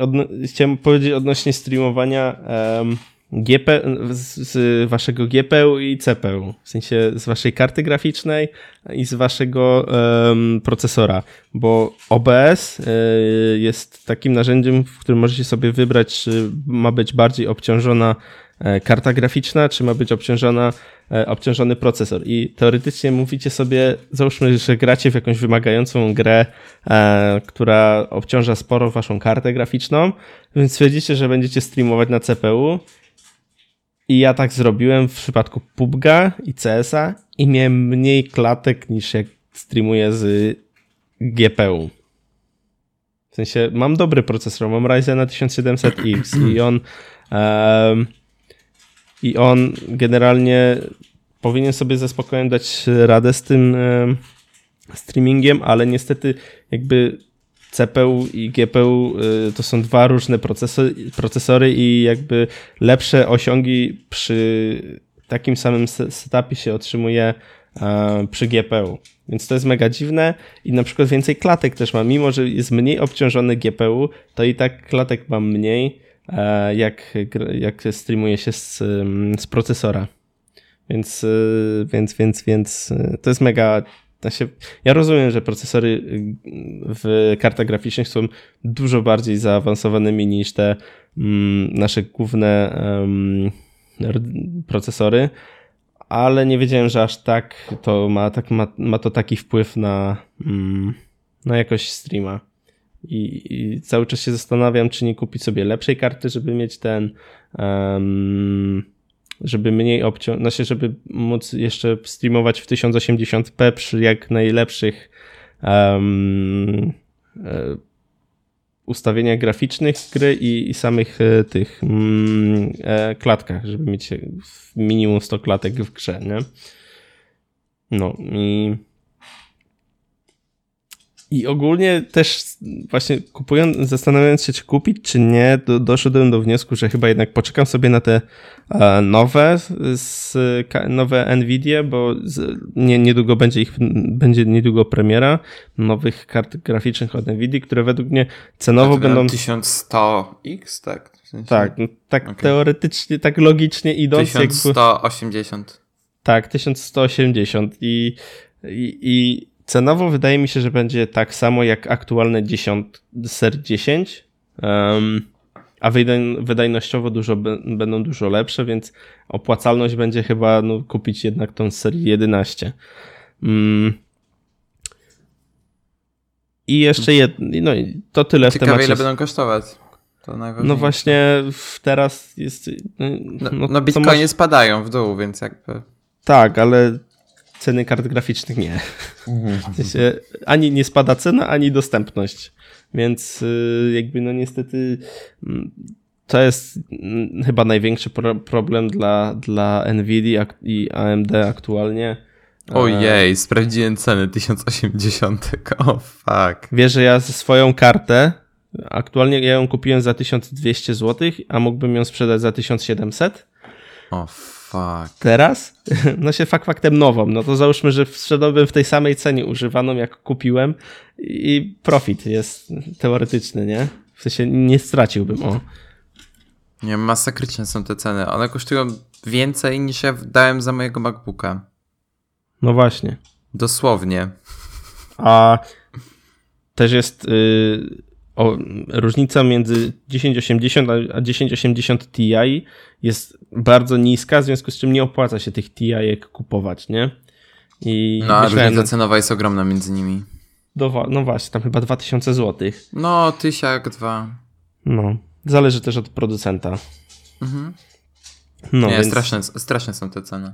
Chciałem powiedzieć odnośnie streamowania um, GP, z waszego GPU i CPU, w sensie z waszej karty graficznej i z waszego um, procesora, bo OBS y, jest takim narzędziem, w którym możecie sobie wybrać, czy ma być bardziej obciążona e, karta graficzna, czy ma być obciążona, e, obciążony procesor. I teoretycznie mówicie sobie, załóżmy, że gracie w jakąś wymagającą grę, e, która obciąża sporo waszą kartę graficzną, więc stwierdzicie, że będziecie streamować na CPU i ja tak zrobiłem w przypadku PUBG'a i CS-a i miałem mniej klatek niż jak streamuję z GPU. W sensie mam dobry procesor, mam Ryzena 1700X i on um, i on generalnie powinien sobie ze spokojem dać radę z tym um, streamingiem, ale niestety jakby CPU i GPU y, to są dwa różne procesory, i jakby lepsze osiągi przy takim samym setupie się otrzymuje przy GPU. Więc to jest mega dziwne i na przykład więcej klatek też mam. Mimo, że jest mniej obciążony GPU, to i tak klatek mam mniej, jak, jak streamuje się z, z procesora. Więc, y, więc, więc, więc y, to jest mega ja rozumiem, że procesory y, w kartach graficznych są dużo bardziej zaawansowanymi niż te mm, nasze główne procesory, ale nie wiedziałem, że aż tak to ma, tak, ma, ma to taki wpływ na, mm, na jakość streama. I, I, cały czas się zastanawiam, czy nie kupić sobie lepszej karty, żeby mieć ten um, żeby mniej obciąć, znaczy żeby móc jeszcze streamować w 1080p przy jak najlepszych um, ustawieniach graficznych gry i, i samych e, tych mm, e, klatkach, żeby mieć minimum 100 klatek w grze, nie? No i i ogólnie też właśnie kupując, zastanawiając się, czy kupić, czy nie, do, doszedłem do wniosku, że chyba jednak poczekam sobie na te e, nowe, z, nowe Nvidia, bo z, nie, niedługo będzie ich, będzie niedługo premiera nowych kart graficznych od Nvidia, które według mnie cenowo tak, będą... 1100X, tak? W sensie... Tak, no, tak okay. teoretycznie, tak logicznie idąc. 1180. Jakby... Tak, 1180 i, i, i Cenowo wydaje mi się, że będzie tak samo jak aktualne 10, ser 10, um, a wydajnościowo dużo, będą dużo lepsze, więc opłacalność będzie chyba no, kupić jednak tą serię 11. Um, I jeszcze jedno, no to tyle Ciekawe, w temacie. ile będą kosztować. no właśnie teraz jest... No, no, no, no bitcoiny masz... spadają w dół, więc jakby... Tak, ale ceny kart graficznych nie. Mhm. W sensie, ani nie spada cena, ani dostępność. Więc y, jakby no niestety mm, to jest mm, chyba największy pro problem dla, dla Nvidia i AMD aktualnie. Ojej, sprawdziłem ceny 1080. O oh, fuck. Wiesz, że ja swoją kartę aktualnie ja ją kupiłem za 1200 zł, a mógłbym ją sprzedać za 1700. O oh, fuck. Teraz? No się fakt faktem nową. No to załóżmy, że sprzedałbym w tej samej cenie używaną, jak kupiłem i profit jest teoretyczny, nie? W sensie nie straciłbym, o. Nie, masakryczne są te ceny. One kosztują więcej niż ja dałem za mojego MacBooka. No właśnie. Dosłownie. A też jest y, o, różnica między 1080 a 1080 Ti jest bardzo niska, w związku z czym nie opłaca się tych Ti kupować, nie? I no, a różnica cenowa jest ogromna między nimi. Do, no właśnie, tam chyba 2000 zł. No, tysiak, dwa. No, zależy też od producenta. Mhm. No, Nie, więc... straszne, straszne są te ceny.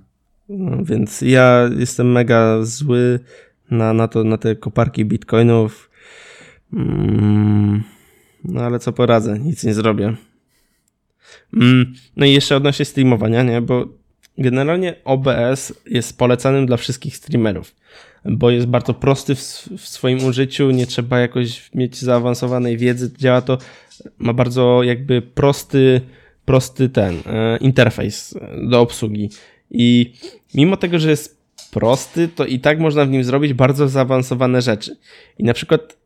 No, więc ja jestem mega zły na, na, to, na te koparki bitcoinów. Mm, no ale co poradzę, nic nie zrobię. Mm, no i jeszcze odnośnie streamowania, nie? Bo generalnie OBS jest polecanym dla wszystkich streamerów, bo jest bardzo prosty w, swoim użyciu, nie trzeba jakoś mieć zaawansowanej wiedzy, działa to, ma bardzo jakby prosty, prosty ten e, interfejs do obsługi. I mimo tego, że jest prosty, to i tak można w nim zrobić bardzo zaawansowane rzeczy. I na przykład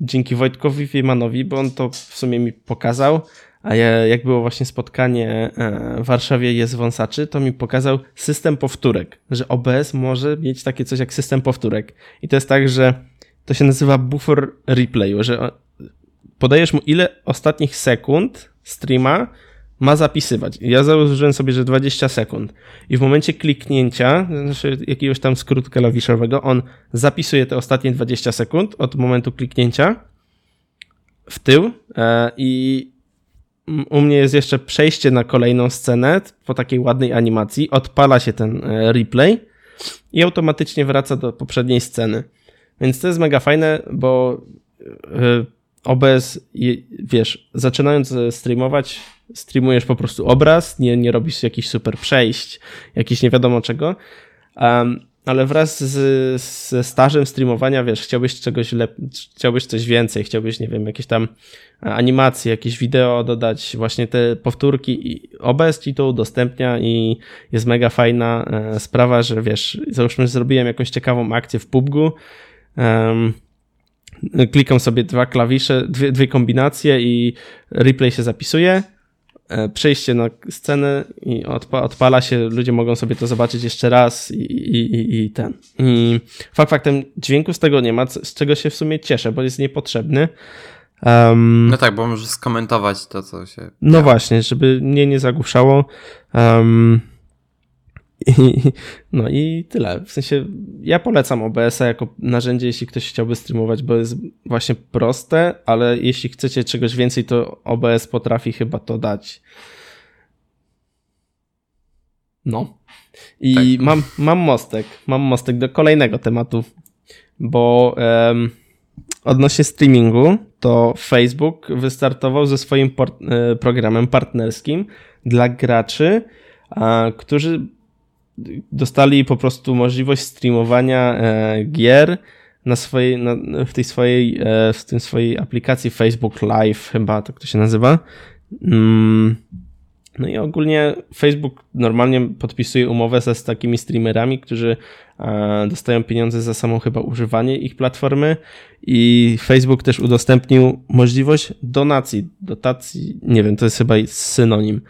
dzięki Wojtkowi Wiemanowi, bo on to w sumie mi pokazał, a ja, jak było właśnie spotkanie e, w Warszawie jest wąsaczy, to mi pokazał system powtórek, że OBS może mieć takie coś jak system powtórek. I to jest tak, że to się nazywa buffer replay, że podajesz mu ile ostatnich sekund streama ma zapisywać. Ja założyłem sobie, że 20 sekund. I w momencie kliknięcia, znaczy jakiegoś tam skrótu klawiszowego, on zapisuje te ostatnie 20 sekund od momentu kliknięcia w tył e, i u mnie jest jeszcze przejście na kolejną scenę po takiej ładnej animacji, odpala się ten e, replay i automatycznie wraca do poprzedniej sceny. Więc to jest mega fajne, bo e, OBS, wiesz, zaczynając streamować, streamujesz po prostu obraz, nie, nie robisz jakichś super przejść, jakiś nie wiadomo czego, um, ale wraz z, ze stażem streamowania, wiesz, chciałbyś czegoś lep- chciałbyś coś więcej, chciałbyś, nie wiem, jakieś tam animacje, jakieś wideo dodać, właśnie te powtórki i OBS ci to udostępnia i jest mega fajna e, sprawa, że wiesz, załóżmy, że zrobiłem jakąś ciekawą akcję w PUBG, um, klikam sobie dwa klawisze, dwie, dwie kombinacje i replay się zapisuje, e, przejście na scenę i odpa odpala się, ludzie mogą sobie to zobaczyć jeszcze raz i, i, i ten. I fakt faktem dźwięku z tego nie ma, z czego się w sumie cieszę, bo jest niepotrzebny. Um, no tak, bo możesz skomentować to, co się. No właśnie, żeby mnie nie zagłuszało. Um, i, no i tyle. W sensie ja polecam OBS-a jako narzędzie, jeśli ktoś chciałby streamować, bo jest właśnie proste, ale jeśli chcecie czegoś więcej, to OBS potrafi chyba to dać. No. I tak. mam, mam mostek. Mam mostek do kolejnego tematu, bo um, odnośnie streamingu, to Facebook wystartował ze swoim e, programem partnerskim dla graczy, a, którzy dostali po prostu możliwość streamowania e, gier na swojej, na, w tej swojej, e, w tym swojej aplikacji Facebook Live, chyba tak to się nazywa. Mm. No i ogólnie Facebook normalnie podpisuje umowę ze, z takimi streamerami, którzy e, dostają pieniądze za samo chyba używanie ich platformy i Facebook też udostępnił możliwość donacji, dotacji, nie wiem, to jest chyba synonim.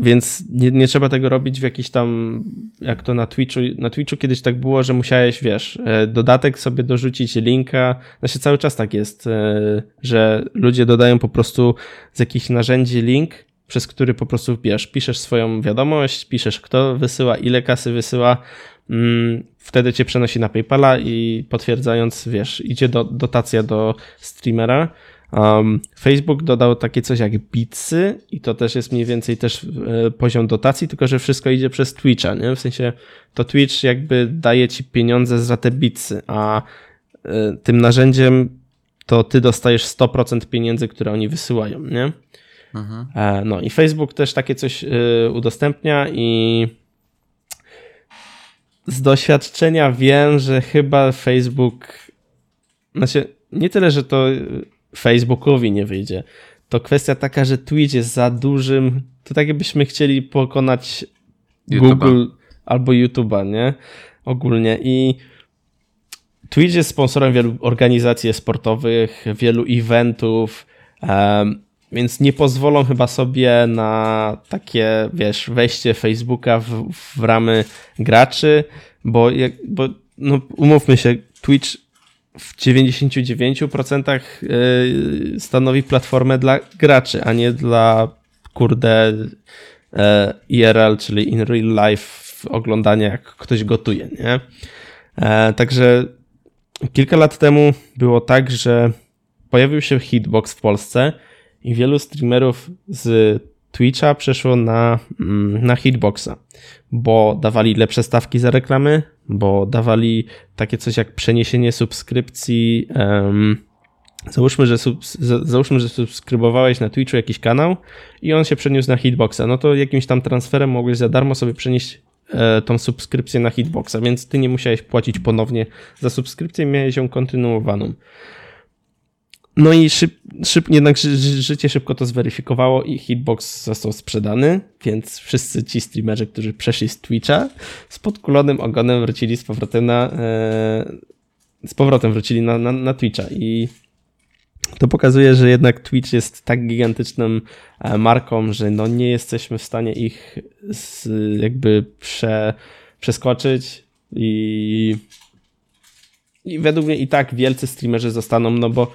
Więc nie, nie, trzeba tego robić w jakiś tam, jak to na Twitchu, na Twitchu kiedyś tak było, że musiałeś, wiesz, e, dodatek sobie dorzucić linka, znaczy cały czas tak jest, e, że ludzie dodają po prostu z jakichś narzędzi link, przez który po prostu, wiesz, piszesz swoją wiadomość, piszesz kto wysyła, ile kasy wysyła, mm, wtedy cię przenosi na PayPala i potwierdzając, wiesz, idzie do, dotacja do streamera, Um, Facebook dodał takie coś jak bitsy i to też jest mniej więcej też e, poziom dotacji, tylko że wszystko idzie przez Twitcha, nie? W sensie to Twitch jakby daje ci pieniądze za te bitsy, a e, tym narzędziem to ty dostajesz 100% pieniędzy, które oni wysyłają, nie? Mhm. E, no i Facebook też takie coś udostępnia i z doświadczenia wiem, że chyba Facebook, znaczy nie tyle, że to Facebookowi nie wyjdzie. To kwestia taka, że Twitch jest za dużym. To tak jakbyśmy chcieli pokonać Google albo YouTube'a, nie? Ogólnie. I Twitch jest sponsorem wielu organizacji sportowych, wielu eventów, um, więc nie pozwolą chyba sobie na takie, wiesz, wejście Facebooka w, w ramy graczy. bo, jak, bo no, umówmy się, Twitch w 99% y, stanowi platformę dla graczy, a nie dla kurde e, IRL, czyli in real life oglądania jak ktoś gotuje, nie? E, także kilka lat temu było tak, że pojawił się hitbox w Polsce i wielu streamerów z Twitcha przeszło na, mm, na hitboxa, bo dawali lepsze stawki za reklamy, bo dawali takie coś jak przeniesienie subskrypcji. Um, załóżmy, że sub, załóżmy, że subskrybowałeś na Twitchu jakiś kanał i on się przeniósł na hitboxa, no to jakimś tam transferem mogłeś za darmo sobie przenieść e, tą subskrypcję na hitboxa, więc ty nie musiałeś płacić ponownie za subskrypcję, miałeś ją kontynuowaną. No i szyb, szyb, jednak życie szybko to zweryfikowało i Hitbox został sprzedany, więc wszyscy ci streamerzy, którzy przeszli z Twitcha, z podkulonym ogonem wrócili z powrotem na, e, z powrotem wrócili na, na, na Twitcha. I to pokazuje, że jednak Twitch jest tak gigantyczną e, marką, że no nie jesteśmy w stanie ich z, jakby prze, przeskoczyć. I, i według mnie i tak wielcy streamerzy zostaną, no bo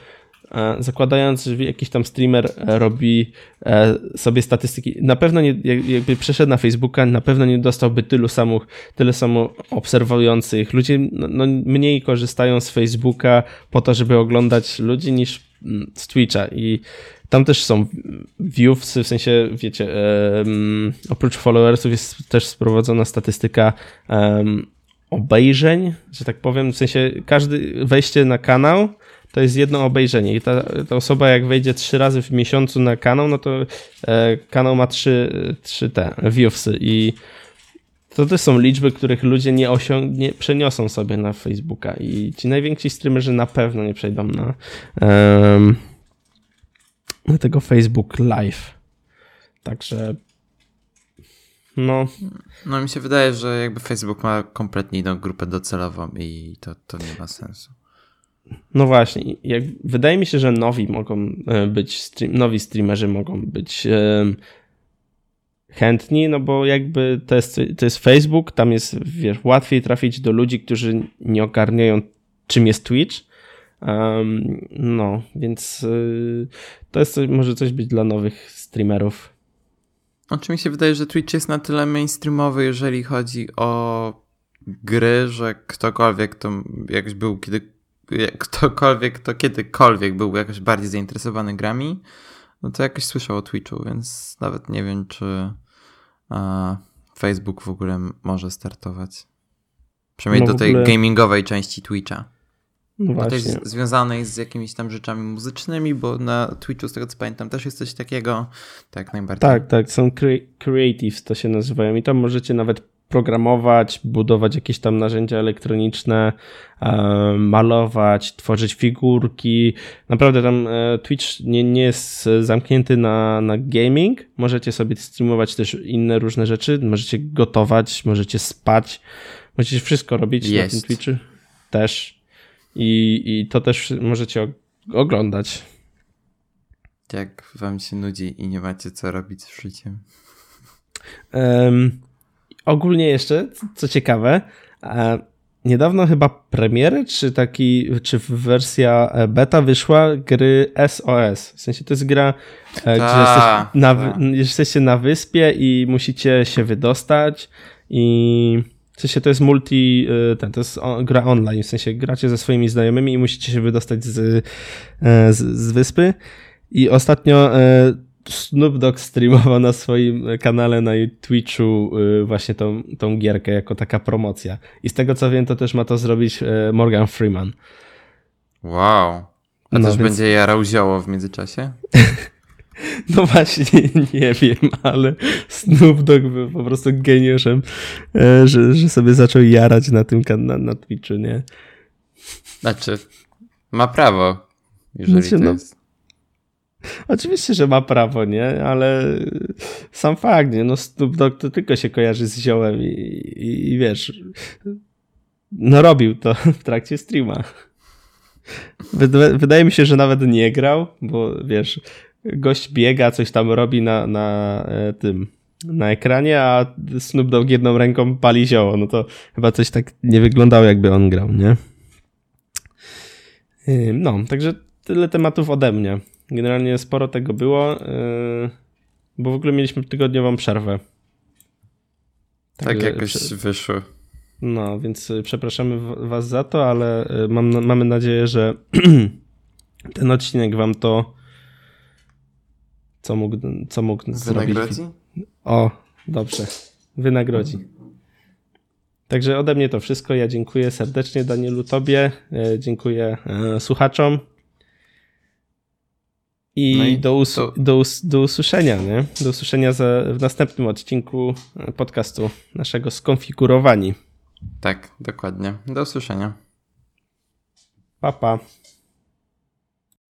zakładając, że jakiś tam streamer e, robi e, sobie statystyki, na pewno nie, jakby przeszedł na Facebooka, na pewno nie dostałby tylu samych, tyle samo obserwujących. Ludzie no, no, mniej korzystają z Facebooka po to, żeby oglądać ludzi niż mm, z Twitcha i tam też są viewsy, w sensie, wiecie, um, oprócz followersów jest też sprowadzona statystyka um, obejrzeń, że tak powiem, w sensie każdy wejście na kanał to jest jedno obejrzenie i ta, ta osoba jak wejdzie trzy razy w miesiącu na kanał, no to e, kanał ma trzy, trzy te viewsy i to też są liczby, których ludzie nie, osiąg- nie przeniosą sobie na Facebooka i ci najwięksi streamerzy na pewno nie przejdą na, um, na tego Facebook Live. Także no. No mi się wydaje, że jakby Facebook ma kompletnie inną grupę docelową i to, to nie ma sensu. No właśnie, jak, wydaje mi się, że nowi mogą e, być, stream, nowi streamerzy mogą być chętni, no bo jakby to jest, to jest Facebook, tam jest wiesz, łatwiej trafić do ludzi, którzy nie ogarniają czym jest Twitch. Um, no, więc y, to jest może coś być dla nowych streamerów. Znaczy mi się wydaje, że Twitch jest na tyle mainstreamowy, jeżeli chodzi o gry, że ktokolwiek to jakiś był kiedy ktokolwiek, kto kiedykolwiek był jakoś bardziej zainteresowany grami, no to jakoś słyszał o Twitchu, więc nawet nie wiem, czy a, Facebook w ogóle może startować. Przynajmniej no do tej ogóle... gamingowej części Twitcha. No bo też związanej z jakimiś tam rzeczami muzycznymi, bo na Twitchu, z tego co pamiętam, też jest coś takiego. Tak, najbardziej. Tak, tak, są creatives to się nazywają i tam możecie nawet programować, budować jakieś tam narzędzia elektroniczne, malować, tworzyć figurki. Naprawdę tam e, Twitch nie, nie jest zamknięty na, na gaming. Możecie sobie streamować też inne różne rzeczy. Możecie gotować, możecie spać, możecie wszystko robić jest. na tym Twitchu też. I, I to też możecie oglądać. Jak wam się nudzi i nie macie co robić z życiem? Um, ogólnie jeszcze, co ciekawe, e, niedawno chyba premiery, czy taki, czy wersja e, beta wyszła gry SOS. W sensie to jest gra, ta, gdzie jesteś na, ta. jesteście na wyspie i musicie się wydostać i w sensie to jest multi, e, ten, to jest gra online, w sensie gracie ze swoimi znajomymi i musicie się wydostać z, z, z wyspy. I ostatnio Snoop Dogg streamował na swoim kanale na Twitchu y, właśnie tą, tą gierkę jako taka promocja. I z tego co wiem, to też ma to zrobić y, Morgan Freeman. Wow. A no, też więc... będzie jarał zioło w międzyczasie? No właśnie, nie wiem, ale Snoop Dogg był po prostu geniuszem, e, że, że sobie zaczął jarać na tym na, na Twitchu, nie? Znaczy, ma prawo, jeżeli znaczy, to no, jest... Oczywiście, że ma prawo, nie? Ale sam fakt, nie? No Snoop Dogg to tylko się kojarzy z ziołem i, i, i wiesz, no robił to w trakcie streama. Wydaje mi się, że nawet nie grał, bo wiesz, gość biega, coś tam robi na, na e, tym, na ekranie, a Snoop Dogg jedną ręką pali zioło. No to chyba coś tak nie wyglądało, jakby on grał, nie? No, także tyle tematów ode mnie. Generalnie sporo tego było, yy, bo w ogóle mieliśmy tygodniową przerwę. Tak, tak jakoś wyszło. No, więc przepraszamy Was za to, ale mam, mamy nadzieję, że ten odcinek Wam to co mógł, co mógł Wynagrodzi? zrobić. O, dobrze. Wynagrodzi. Także ode mnie to wszystko. Ja dziękuję serdecznie Danielu Tobie, dziękuję słuchaczom i, no i do, us to... do, us do usłyszenia, nie? Do usłyszenia w następnym odcinku podcastu naszego Skonfigurowani. Tak, dokładnie. Do usłyszenia. Pa, pa.